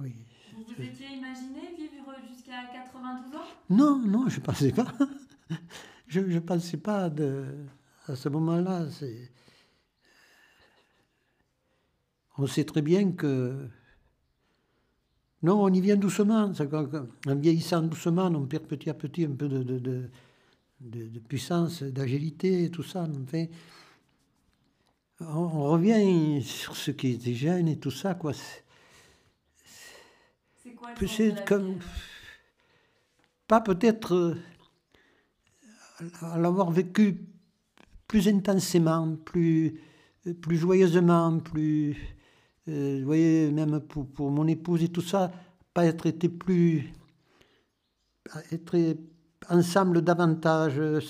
Oui. Vous vous étiez imaginé vivre jusqu'à 92 ans? Non, non, je ne pensais pas. je ne pensais pas de, à ce moment-là. On sait très bien que. Non, on y vient doucement. En vieillissant doucement, on perd petit à petit un peu de, de, de, de puissance, d'agilité, tout ça. Enfin, on, revient sur ce qui était jeune et tout ça, quoi. C'est quoi le comme. Pas peut-être euh, à l'avoir vécu plus intensément, plus, plus joyeusement, plus. Euh, vous voyez, même pour, pour, mon épouse et tout ça, pas être été plus. être ensemble davantage. Euh,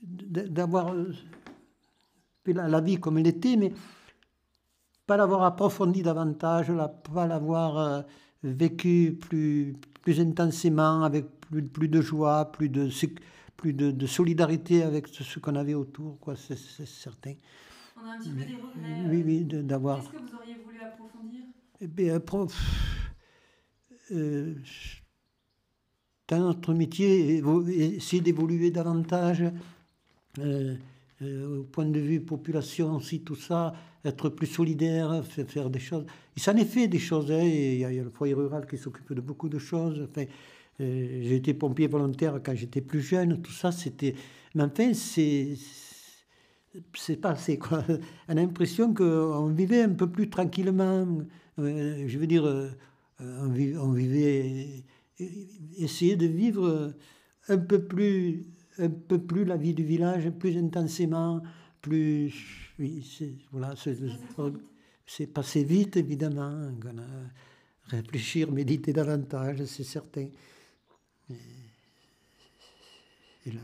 d'avoir la, vie comme elle était, mais pas l'avoir approfondi davantage, la, pas l'avoir euh, vécu plus, plus intensément, avec plus, plus de joie, plus de, plus de, solidarité avec ce qu'on avait autour, quoi, c'est, certain. On a un petit peu des regrets. Oui, oui, d'avoir. Qu'est-ce que vous auriez voulu approfondir? Eh bien, prof, euh, dans notre métier, essayer d'évoluer davantage. Euh, euh, au point de vue population aussi, tout ça, être plus solidaire, faire, des choses. Il s'en est fait des choses. Hein, il, y a, le foyer rural qui s'occupe de beaucoup de choses. Enfin, euh, j'ai été pompier volontaire quand j'étais plus jeune, tout ça, c'était. Mais enfin, c'est. C'est passé, quoi. On a l'impression qu'on vivait un peu plus tranquillement. Euh, je veux dire, on, vivait. Essayer de vivre un peu plus un peu plus la vie du village, plus intensément, plus... Oui, c'est, voilà, c'est, passé euh, vite, évidemment. On a réfléchir, méditer davantage, c'est certain. La.